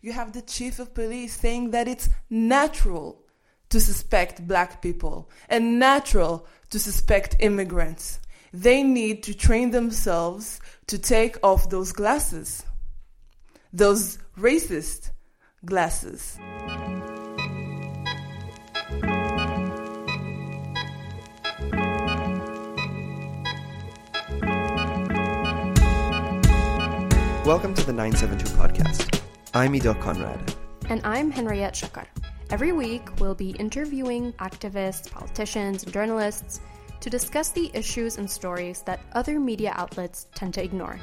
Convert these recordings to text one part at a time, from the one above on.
You have the chief of police saying that it's natural to suspect black people and natural to suspect immigrants. They need to train themselves to take off those glasses, those racist glasses. Welcome to the 972 podcast. I'm Edo Konrad. And I'm Henriette Chacar. Every week, we'll be interviewing activists, politicians, and journalists to discuss the issues and stories that other media outlets tend to ignore.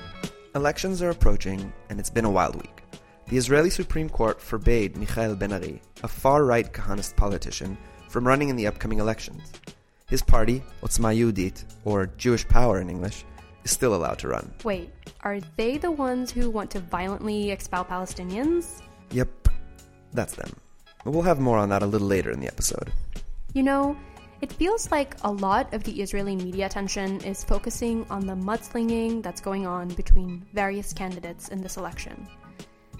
Elections are approaching, and it's been a wild week. The Israeli Supreme Court forbade Michael Ben Ari, a far right Kahanist politician, from running in the upcoming elections. His party, Otzma Yehudit, or Jewish Power in English, is still allowed to run. Wait, are they the ones who want to violently expel Palestinians? Yep, that's them. We'll have more on that a little later in the episode. You know, it feels like a lot of the Israeli media attention is focusing on the mudslinging that's going on between various candidates in this election.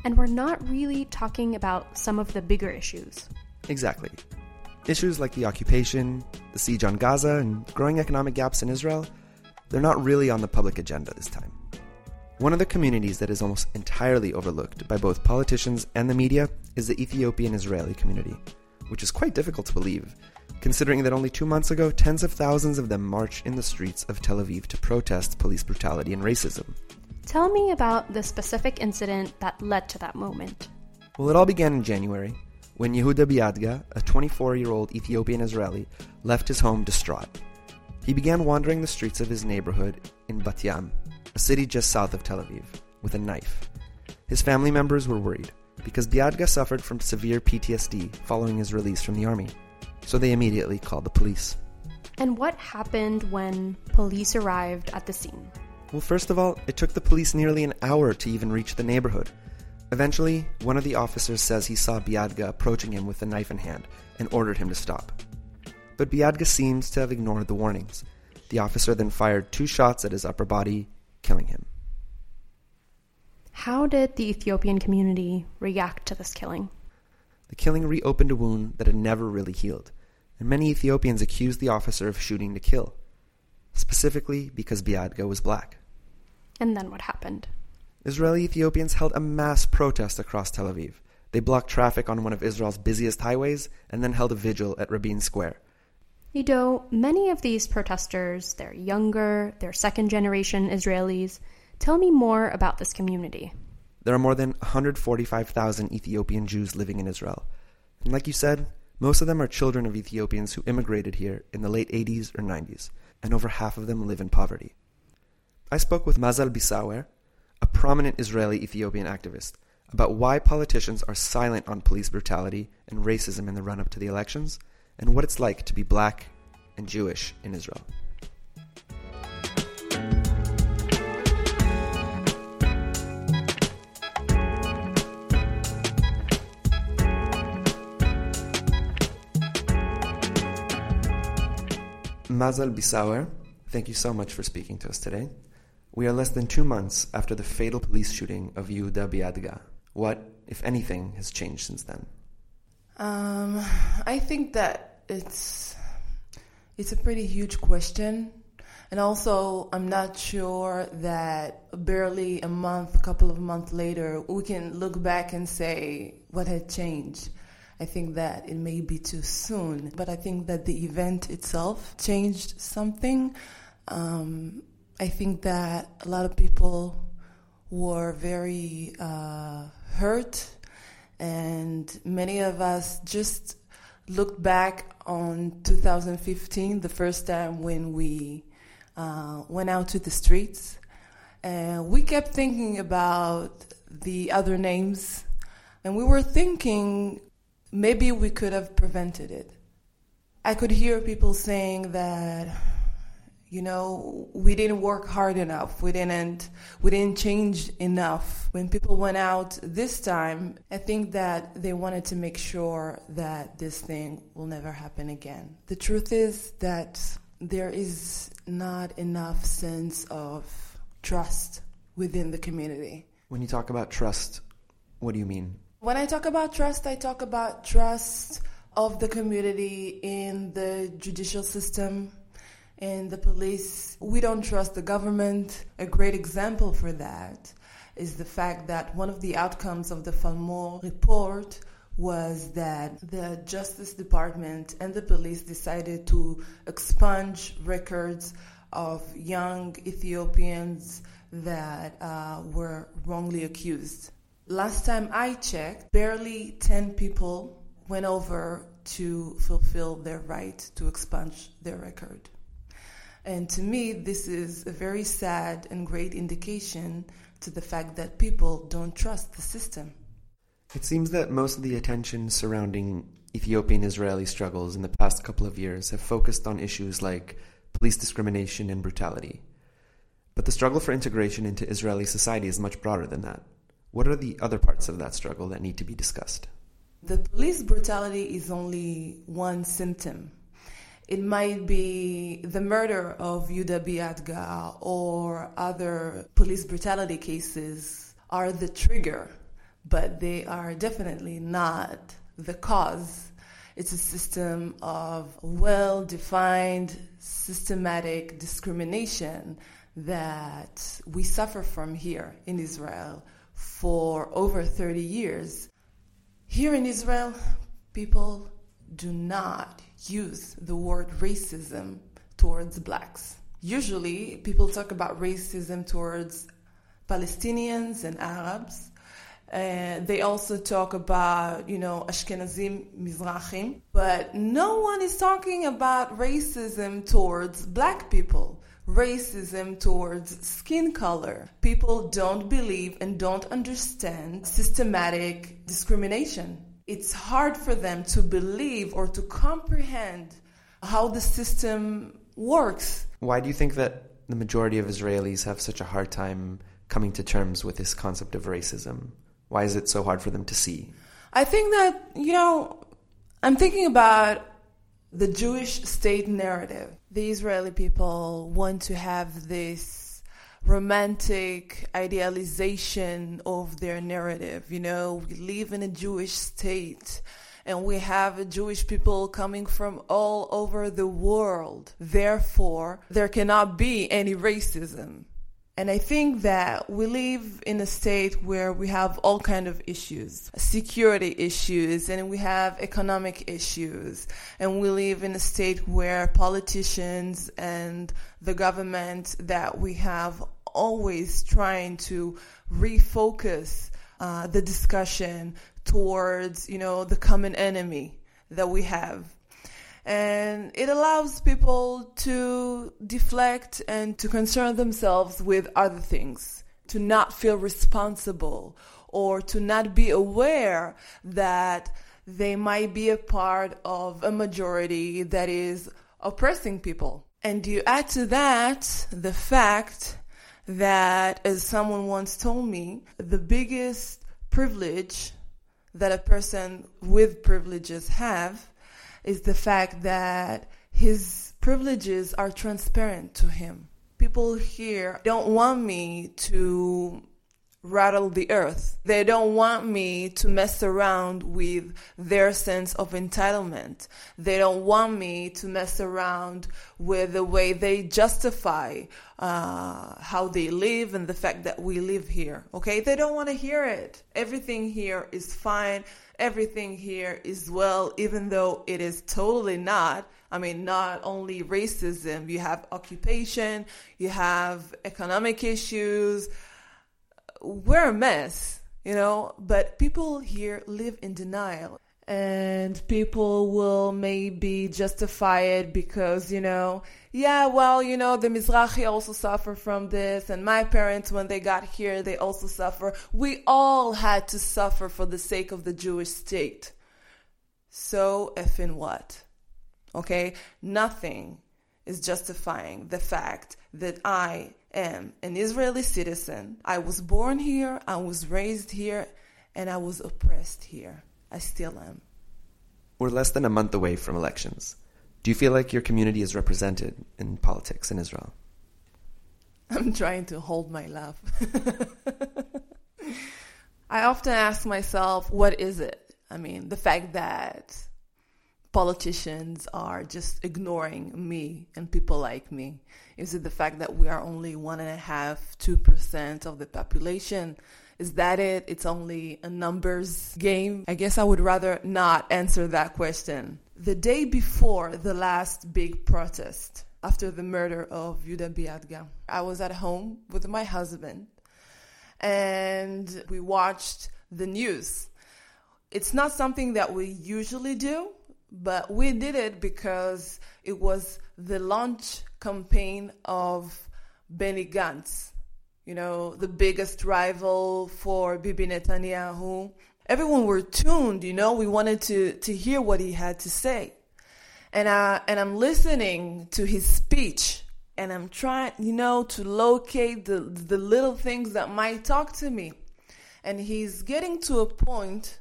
And we're not really talking about some of the bigger issues. Exactly. Issues like the occupation, the siege on Gaza, and growing economic gaps in Israel they're not really on the public agenda this time. One of the communities that is almost entirely overlooked by both politicians and the media is the Ethiopian Israeli community, which is quite difficult to believe, considering that only two months ago, tens of thousands of them marched in the streets of Tel Aviv to protest police brutality and racism. Tell me about the specific incident that led to that moment. Well, it all began in January when Yehuda Biadga, a 24 year old Ethiopian Israeli, left his home distraught he began wandering the streets of his neighborhood in Bat Yam, a city just south of Tel Aviv, with a knife. His family members were worried because Biadga suffered from severe PTSD following his release from the army, so they immediately called the police. And what happened when police arrived at the scene? Well, first of all, it took the police nearly an hour to even reach the neighborhood. Eventually, one of the officers says he saw Biadga approaching him with a knife in hand and ordered him to stop but Biadga seems to have ignored the warnings. The officer then fired two shots at his upper body, killing him. How did the Ethiopian community react to this killing? The killing reopened a wound that had never really healed, and many Ethiopians accused the officer of shooting to kill, specifically because Biadga was black. And then what happened? Israeli Ethiopians held a mass protest across Tel Aviv. They blocked traffic on one of Israel's busiest highways and then held a vigil at Rabin Square. Edo, many of these protesters, they're younger, they're second generation Israelis. Tell me more about this community. There are more than 145,000 Ethiopian Jews living in Israel. And like you said, most of them are children of Ethiopians who immigrated here in the late 80s or 90s, and over half of them live in poverty. I spoke with Mazal Bisawer, a prominent Israeli Ethiopian activist, about why politicians are silent on police brutality and racism in the run up to the elections and what it's like to be black and Jewish in Israel. Mazal Bisawer, thank you so much for speaking to us today. We are less than two months after the fatal police shooting of Yehuda Biadga. What, if anything, has changed since then? Um, I think that it's it's a pretty huge question. And also, I'm not sure that barely a month, a couple of months later, we can look back and say what had changed. I think that it may be too soon, but I think that the event itself changed something. Um, I think that a lot of people were very uh, hurt and many of us just looked back on 2015, the first time when we uh, went out to the streets. And we kept thinking about the other names, and we were thinking maybe we could have prevented it. I could hear people saying that you know we didn't work hard enough. We didn't we didn't change enough. When people went out this time i think that they wanted to make sure that this thing will never happen again. The truth is that there is not enough sense of trust within the community. When you talk about trust what do you mean? When I talk about trust, I talk about trust of the community in the judicial system, in the police. We don't trust the government. A great example for that is the fact that one of the outcomes of the Palmor report was that the Justice Department and the police decided to expunge records of young Ethiopians that uh, were wrongly accused. Last time I checked, barely 10 people went over to fulfill their right to expunge their record. And to me, this is a very sad and great indication to the fact that people don't trust the system. It seems that most of the attention surrounding Ethiopian Israeli struggles in the past couple of years have focused on issues like police discrimination and brutality. But the struggle for integration into Israeli society is much broader than that. What are the other parts of that struggle that need to be discussed? The police brutality is only one symptom. It might be the murder of Yuda Biadga or other police brutality cases are the trigger, but they are definitely not the cause. It's a system of well defined, systematic discrimination that we suffer from here in Israel for over 30 years. Here in Israel, people do not use the word racism towards blacks. Usually, people talk about racism towards Palestinians and Arabs. And they also talk about, you know, Ashkenazim, Mizrahim. But no one is talking about racism towards black people racism towards skin color. People don't believe and don't understand systematic discrimination. It's hard for them to believe or to comprehend how the system works. Why do you think that the majority of Israelis have such a hard time coming to terms with this concept of racism? Why is it so hard for them to see? I think that, you know, I'm thinking about the Jewish state narrative. The Israeli people want to have this romantic idealization of their narrative. You know, we live in a Jewish state and we have Jewish people coming from all over the world. Therefore, there cannot be any racism. And I think that we live in a state where we have all kind of issues, security issues, and we have economic issues. And we live in a state where politicians and the government that we have always trying to refocus uh, the discussion towards, you know, the common enemy that we have and it allows people to deflect and to concern themselves with other things, to not feel responsible or to not be aware that they might be a part of a majority that is oppressing people. And you add to that the fact that, as someone once told me, the biggest privilege that a person with privileges have is the fact that his privileges are transparent to him. People here don't want me to rattle the earth. They don't want me to mess around with their sense of entitlement. They don't want me to mess around with the way they justify uh, how they live and the fact that we live here. Okay? They don't want to hear it. Everything here is fine everything here is well, even though it is totally not. I mean, not only racism, you have occupation, you have economic issues. We're a mess, you know, but people here live in denial. And people will maybe justify it because you know yeah well you know the mizrahi also suffer from this. And my parents when they got here they also suffer. We all had to suffer for the sake of the jewish state. So if in what? Okay? Nothing is justifying the fact that i am an israeli citizen i was born here i was raised here and i was oppressed here I still am. We're less than a month away from elections. Do you feel like your community is represented in politics in Israel? I'm trying to hold my laugh. I often ask myself, what is it? I mean, the fact that politicians are just ignoring me and people like me? Is it the fact that we are only one and a half, two percent of the population? Is that it? It's only a numbers game? I guess I would rather not answer that question. The day before the last big protest, after the murder of Yuda Biadga, I was at home with my husband and we watched the news. It's not something that we usually do, but we did it because it was the launch campaign of Benny Gantz, you know, the biggest rival for Bibi Netanyahu. Everyone were tuned, you know, we wanted to, to hear what he had to say. And, I, and I'm listening to his speech and I'm trying, you know, to locate the, the little things that might talk to me. And he's getting to a point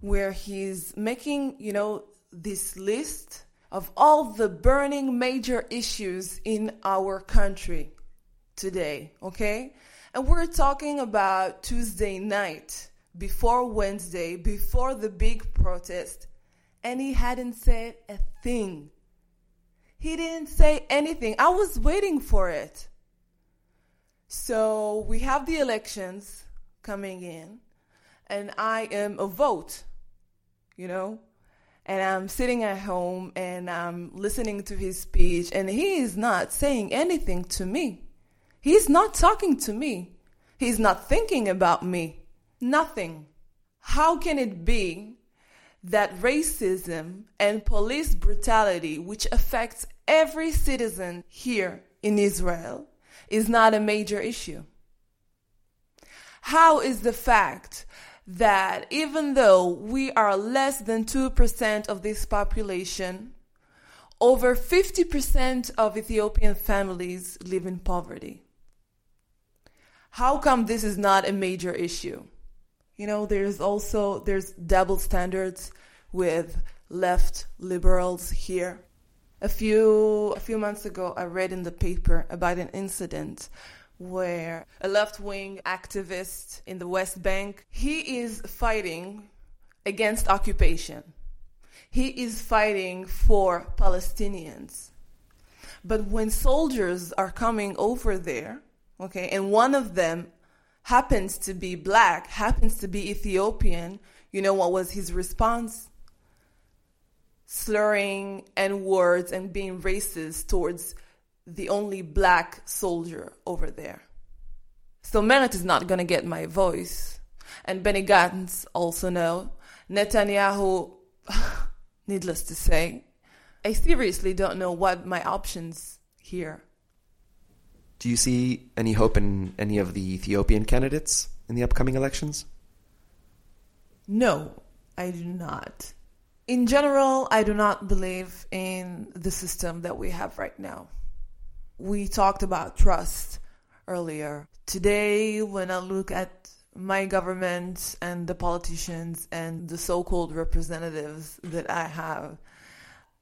where he's making, you know, this list of all the burning major issues in our country today, okay? And we're talking about Tuesday night, before Wednesday, before the big protest, and he hadn't said a thing. He didn't say anything. I was waiting for it. So we have the elections coming in, and I am a vote, you know? And I'm sitting at home and I'm listening to his speech, and he is not saying anything to me. He's not talking to me. He's not thinking about me. Nothing. How can it be that racism and police brutality, which affects every citizen here in Israel, is not a major issue? How is the fact that even though we are less than 2% of this population, over 50% of Ethiopian families live in poverty? How come this is not a major issue? You know, there's also there's double standards with left liberals here. A few a few months ago I read in the paper about an incident where a left-wing activist in the West Bank, he is fighting against occupation. He is fighting for Palestinians. But when soldiers are coming over there, okay, and one of them happens to be black, happens to be Ethiopian, you know what was his response? Slurring and words and being racist towards the only black soldier over there. So Meretz is not going to get my voice. And Benny Gantz also know. Netanyahu, needless to say, I seriously don't know what my options here do you see any hope in any of the Ethiopian candidates in the upcoming elections? No, I do not. In general, I do not believe in the system that we have right now. We talked about trust earlier. Today, when I look at my government and the politicians and the so called representatives that I have,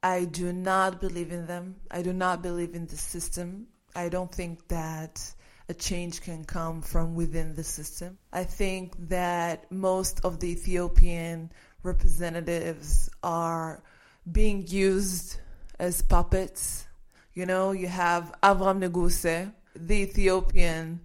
I do not believe in them. I do not believe in the system. I don't think that a change can come from within the system. I think that most of the Ethiopian representatives are being used as puppets. You know, you have Avram Neguise, the Ethiopian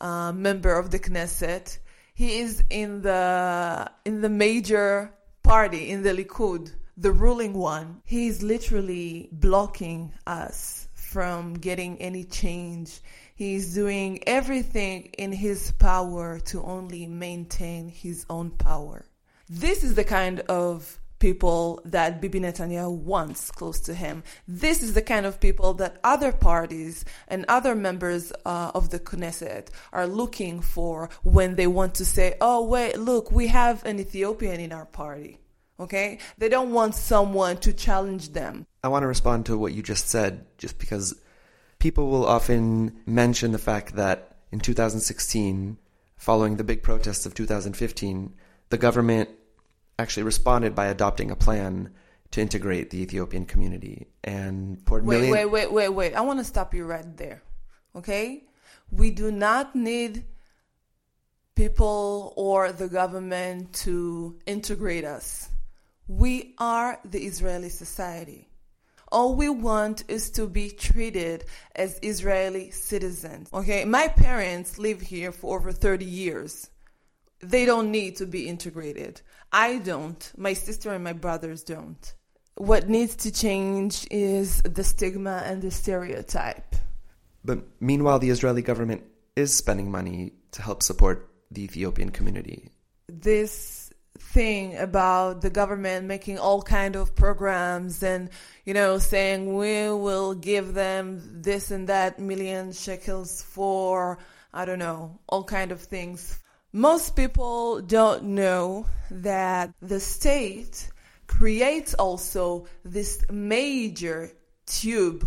uh, member of the Knesset. He is in the in the major party in the Likud, the ruling one. He is literally blocking us from getting any change. He's doing everything in his power to only maintain his own power. This is the kind of people that Bibi Netanyahu wants close to him. This is the kind of people that other parties and other members uh, of the Knesset are looking for when they want to say, oh, wait, look, we have an Ethiopian in our party. Okay? They don't want someone to challenge them. I want to respond to what you just said, just because people will often mention the fact that in 2016, following the big protests of 2015, the government actually responded by adopting a plan to integrate the Ethiopian community and poured wait, million- Wait, wait, wait, wait. I want to stop you right there. Okay? We do not need people or the government to integrate us. We are the Israeli society. All we want is to be treated as Israeli citizens. Okay, my parents live here for over 30 years. They don't need to be integrated. I don't. My sister and my brothers don't. What needs to change is the stigma and the stereotype. But meanwhile, the Israeli government is spending money to help support the Ethiopian community. This thing about the government making all kind of programs and you know saying we will give them this and that million shekels for I don't know all kind of things. Most people don't know that the state creates also this major tube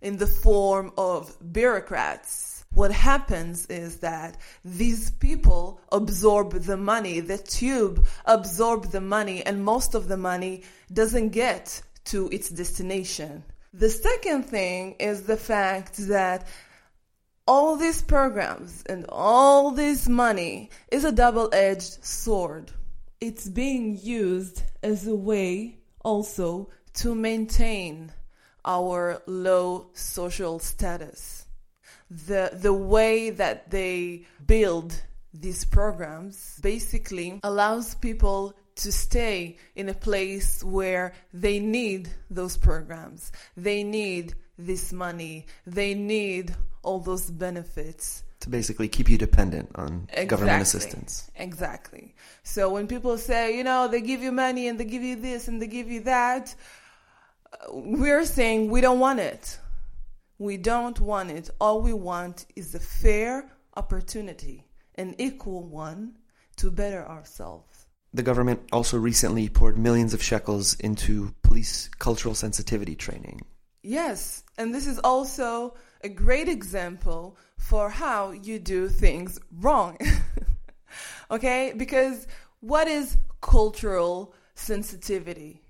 in the form of bureaucrats. What happens is that these people absorb the money, the tube absorb the money, and most of the money doesn't get to its destination. The second thing is the fact that all these programs and all this money is a double edged sword. It's being used as a way also to maintain our low social status. The, the way that they build these programs basically allows people to stay in a place where they need those programs. They need this money. They need all those benefits. To basically keep you dependent on Exactly. government assistance. Exactly. So when people say, you know, they give you money and they give you this and they give you that, we're saying we don't want it. We don't want it. All we want is a fair opportunity, an equal one to better ourselves. The government also recently poured millions of shekels into police cultural sensitivity training. Yes, and this is also a great example for how you do things wrong. okay? Because what is cultural sensitivity?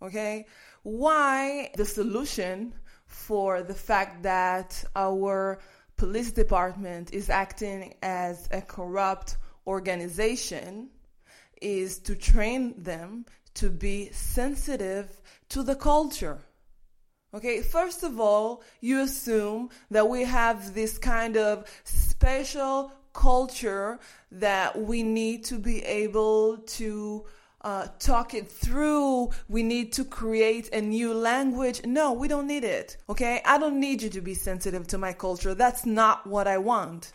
Okay? Why the solution for the fact that our police department is acting as a corrupt organization is to train them to be sensitive to the culture. Okay, first of all, you assume that we have this kind of special culture that we need to be able to uh, talk it through. We need to create a new language. No, we don't need it. Okay, I don't need you to be sensitive to my culture. That's not what I want.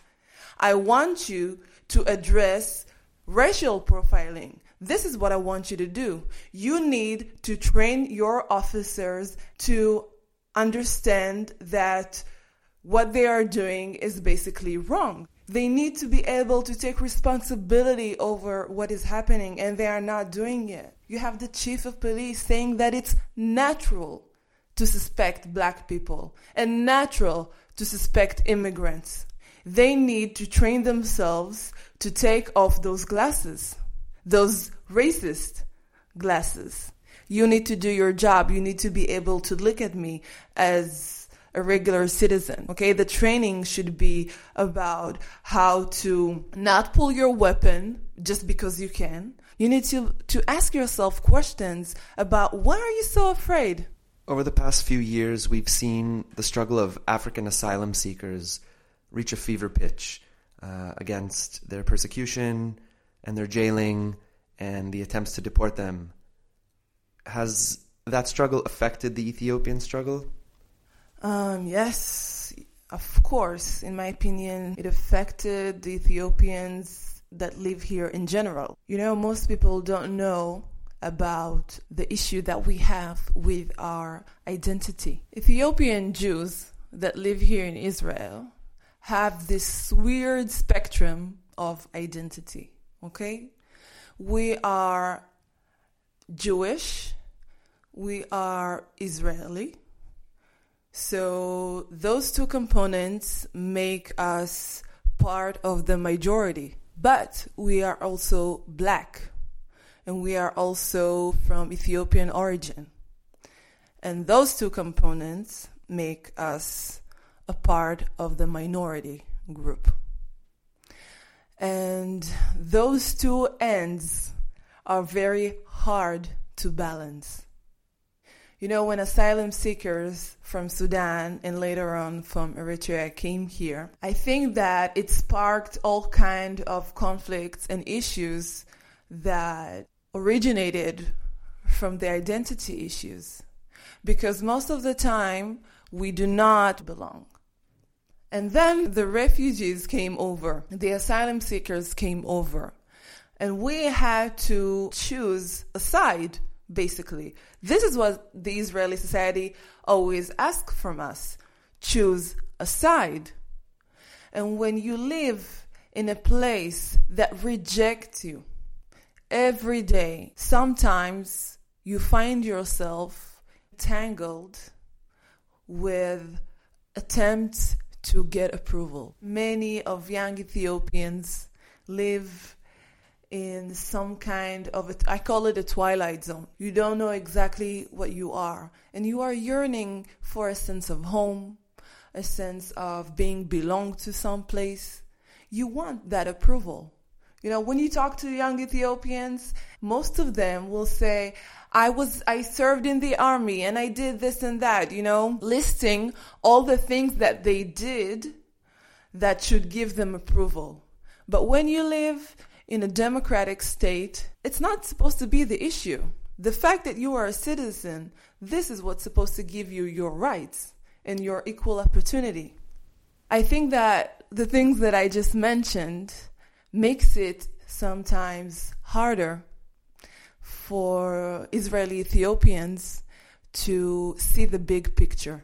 I want you to address racial profiling. This is what I want you to do. You need to train your officers to understand that what they are doing is basically wrong. They need to be able to take responsibility over what is happening, and they are not doing it. You have the chief of police saying that it's natural to suspect black people and natural to suspect immigrants. They need to train themselves to take off those glasses, those racist glasses. You need to do your job. You need to be able to look at me as a regular citizen. Okay, the training should be about how to not pull your weapon just because you can. You need to, to ask yourself questions about why are you so afraid? Over the past few years, we've seen the struggle of African asylum seekers reach a fever pitch uh, against their persecution and their jailing and the attempts to deport them. Has that struggle affected the Ethiopian struggle? Um, yes, of course. In my opinion, it affected the Ethiopians that live here in general. You know, most people don't know about the issue that we have with our identity. Ethiopian Jews that live here in Israel have this weird spectrum of identity, okay? We are Jewish, we are Israeli. So those two components make us part of the majority. But we are also black and we are also from Ethiopian origin. And those two components make us a part of the minority group. And those two ends are very hard to balance. You know, when asylum seekers from Sudan and later on from Eritrea came here, I think that it sparked all kind of conflicts and issues that originated from the identity issues. Because most of the time, we do not belong. And then the refugees came over, the asylum seekers came over, and we had to choose a side basically. This is what the Israeli society always asks from us choose a side. And when you live in a place that rejects you every day, sometimes you find yourself tangled with attempts to get approval. Many of young Ethiopians live in some kind of a, I call it a twilight zone. You don't know exactly what you are, and you are yearning for a sense of home, a sense of being belong to some place. You want that approval. You know, when you talk to young Ethiopians, most of them will say, I was, I served in the army and I did this and that, you know, listing all the things that they did that should give them approval. But when you live in a democratic state, it's not supposed to be the issue. The fact that you are a citizen, this is what's supposed to give you your rights and your equal opportunity. I think that the things that I just mentioned makes it sometimes harder for Israeli Ethiopians to see the big picture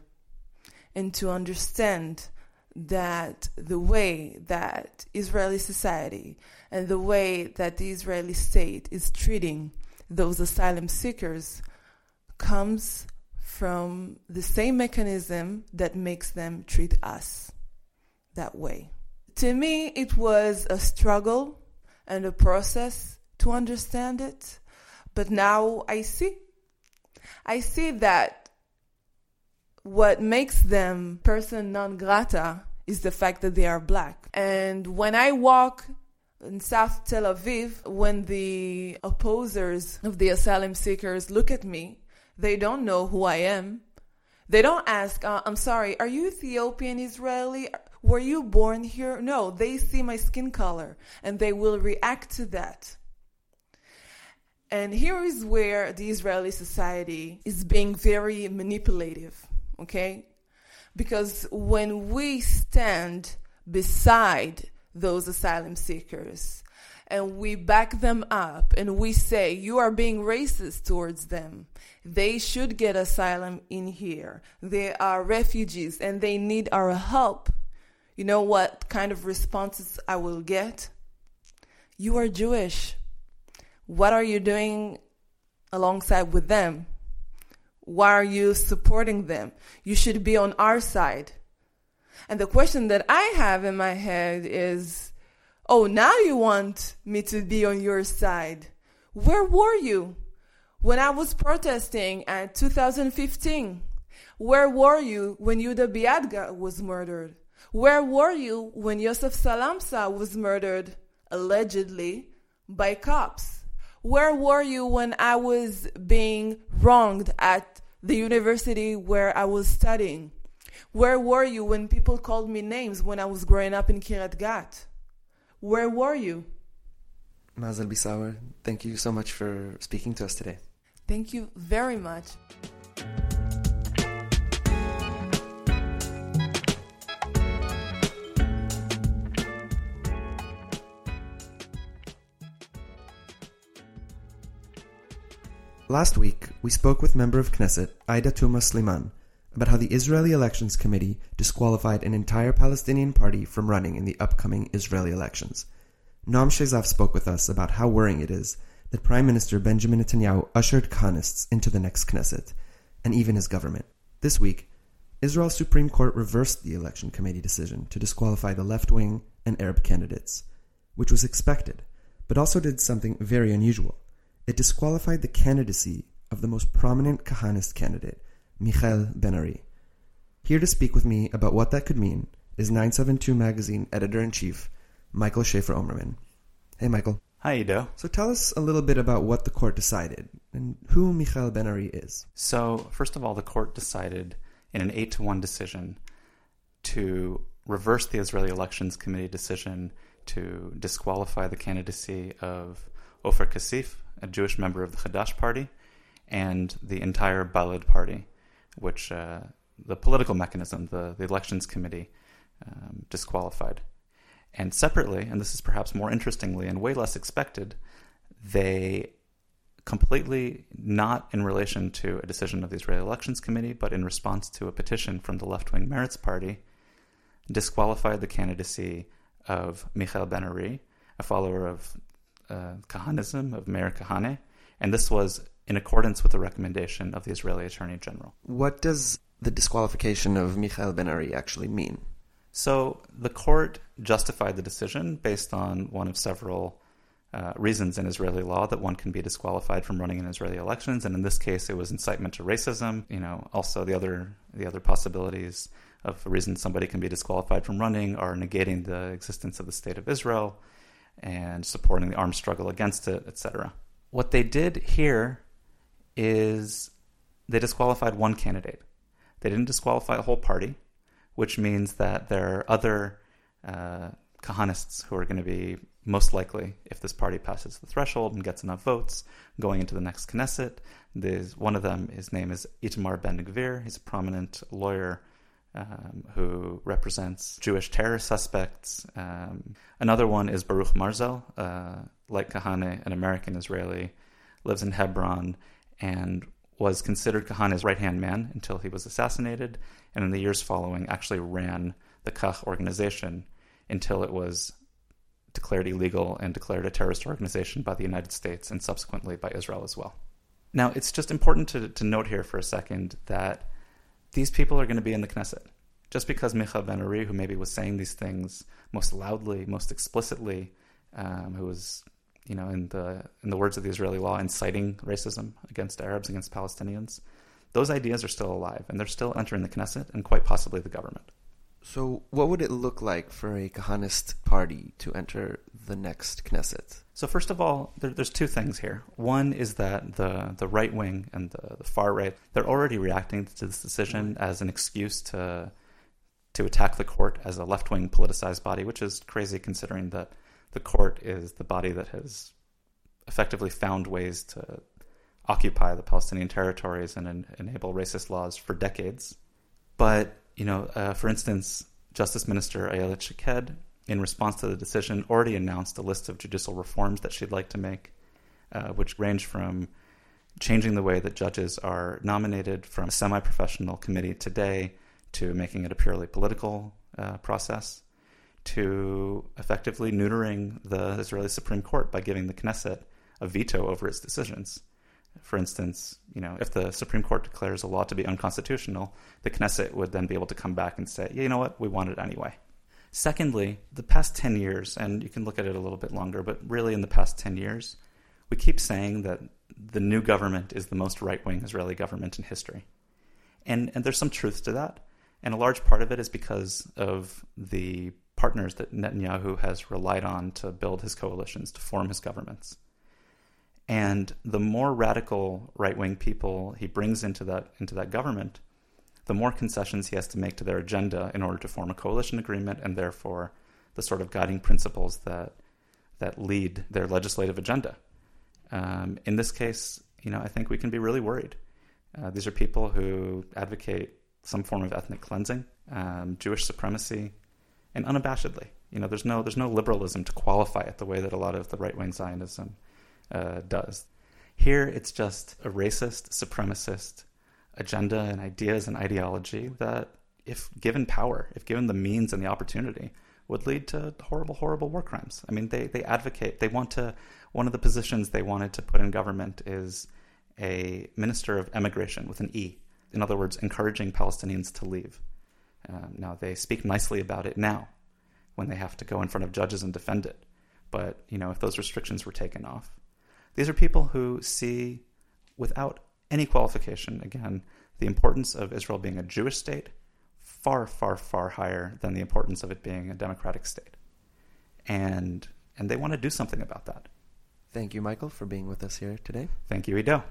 and to understand that the way that Israeli society and the way that the Israeli state is treating those asylum seekers comes from the same mechanism that makes them treat us that way. To me, it was a struggle and a process to understand it, but now I see. I see that what makes them person non grata is the fact that they are black. And when I walk in South Tel Aviv, when the opposers of the asylum seekers look at me, they don't know who I am. They don't ask, uh, I'm sorry, are you Ethiopian Israeli? Were you born here? No, they see my skin color and they will react to that. And here is where the Israeli society is being very manipulative, okay? Because when we stand beside those asylum seekers and we back them up and we say, You are being racist towards them. They should get asylum in here. They are refugees and they need our help. You know what kind of responses I will get? You are Jewish. What are you doing alongside with them? Why are you supporting them? You should be on our side. And the question that I have in my head is, oh, now you want me to be on your side. Where were you when I was protesting at 2015? Where were you when Yuda Biadga was murdered? Where were you when Yosef Salamsa was murdered, allegedly, by cops? Where were you when I was being wronged at the university where I was studying? Where were you when people called me names when I was growing up in Kiryat Gat? Where were you? Mazal Bisawer, thank you so much for speaking to us today. Thank you very much. Last week, we spoke with member of Knesset, Aida Touma-Sliman, about how the Israeli Elections Committee disqualified an entire Palestinian party from running in the upcoming Israeli elections. Noam Sheizaf spoke with us about how worrying it is that Prime Minister Benjamin Netanyahu ushered Kahanists into the next Knesset, and even his government. This week, Israel's Supreme Court reversed the election committee decision to disqualify the left wing and Arab candidates, which was expected, but also did something very unusual. It disqualified the candidacy of the most prominent Kahanist candidate, Michael Ben-Ari. Here to speak with me about what that could mean is 972 magazine editor in chief, Michael Schaeffer Omer-Man. Hey, Michael. Hi, Edo. So tell us a little bit about what the court decided and who Michael Ben Ari is. So, first of all, the court decided in an 8 to 1 decision to reverse the Israeli Elections Committee decision to disqualify the candidacy of Ofer Kasif, a Jewish member of the Hadash party, and the entire Balad party, which uh, the political mechanism, the, the Elections Committee, um, disqualified. And separately, and this is perhaps more interestingly and way less expected, they completely not in relation to a decision of the Israeli Elections Committee, but in response to a petition from the left wing Meretz Party, disqualified the candidacy of Michael Ben Ari, a follower of uh, Kahanism, of Meir Kahane, and this was in accordance with the recommendation of the Israeli Attorney General. What does the disqualification of Michael Ben Ari actually mean? So the court justified the decision based on one of several uh, reasons in Israeli law that one can be disqualified from running in Israeli elections, and in this case, it was incitement to racism. You know, also the other the other possibilities of reasons somebody can be disqualified from running are negating the existence of the state of Israel and supporting the armed struggle against it, etc. What they did here is they disqualified one candidate. They didn't disqualify a whole party, which means that there are other uh, Kahanists who are going to be most likely, if this party passes the threshold and gets enough votes, going into the next Knesset. There's one of them, his name is Itamar Ben Gvir. He's a prominent lawyer um, who represents Jewish terror suspects. Um, another one is Baruch Marzel, uh, like Kahane, an American Israeli, lives in Hebron and was considered Kahane's right hand man until he was assassinated, and in the years following, actually ran the Kach organization until it was declared illegal and declared a terrorist organization by the United States and subsequently by Israel as well. Now, it's just important to, to note here for a second that these people are going to be in the Knesset. Just because Michael Ben Ari, who maybe was saying these things most loudly, most explicitly, um, who was, you know, in the in the words of the Israeli law, inciting racism against Arabs, against Palestinians, those ideas are still alive and they're still entering the Knesset and quite possibly the government. So, what would it look like for a Kahanist party to enter the next Knesset? So, first of all, there, there's two things here. One is that the, the right wing and the, the far right, they're already reacting to this decision mm-hmm. as an excuse to, to attack the court as a left wing politicized body, which is crazy considering that the court is the body that has effectively found ways to occupy the Palestinian territories and en- enable racist laws for decades. But you know, uh, for instance, Justice Minister Ayelet Shaked, in response to the decision, already announced a list of judicial reforms that she'd like to make, uh, which range from changing the way that judges are nominated from a semi professional committee today to making it a purely political uh, process to effectively neutering the Israeli Supreme Court by giving the Knesset a veto over its decisions. For instance, you know, if the Supreme Court declares a law to be unconstitutional, the Knesset would then be able to come back and say, yeah, you know what, we want it anyway. Secondly, the past 10 years, and you can look at it a little bit longer, but really in the past 10 years, we keep saying that the new government is the most right wing Israeli government in history. And, and there's some truth to that. And a large part of it is because of the partners that Netanyahu has relied on to build his coalitions, to form his governments. And the more radical right wing people he brings into that into that government, the more concessions he has to make to their agenda in order to form a coalition agreement, and therefore the sort of guiding principles that that lead their legislative agenda. Um, in this case, you know, I think we can be really worried. Uh, these are people who advocate some form of ethnic cleansing, um, Jewish supremacy, and unabashedly. You know, there's no there's no liberalism to qualify it the way that a lot of the right wing Zionism uh, does. Here, it's just a racist, supremacist agenda and ideas and ideology that, if given power, if given the means and the opportunity, would lead to horrible, horrible war crimes. I mean, they, they advocate, they want to, one of the positions they wanted to put in government is a minister of emigration with an E. In other words, encouraging Palestinians to leave. Um, now, they speak nicely about it now when they have to go in front of judges and defend it. But, you know, if those restrictions were taken off, these are people who see, without any qualification, again, the importance of Israel being a Jewish state far, far, far higher than the importance of it being a democratic state. and and they want to do something about that. Thank you, Michael, for being with us here today. Thank you, Edo.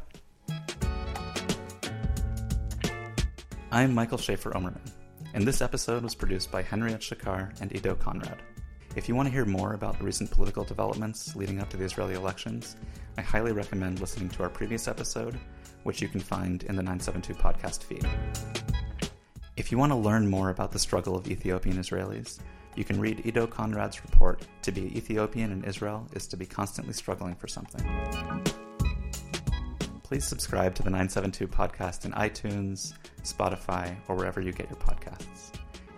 I'm Michael Schaeffer Omer-Man, and this episode was produced by Henriette Chacar and Edo Konrad. If you want to hear more about the recent political developments leading up to the Israeli elections, I highly recommend listening to our previous episode, which you can find in the 972 podcast feed. If you want to learn more about the struggle of Ethiopian Israelis, you can read Edo Konrad's report To be Ethiopian in Israel is to be constantly struggling for something. Please subscribe to the 972 podcast in iTunes, Spotify, or wherever you get your podcasts.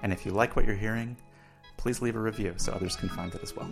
And if you like what you're hearing, please leave a review so others can find it as well.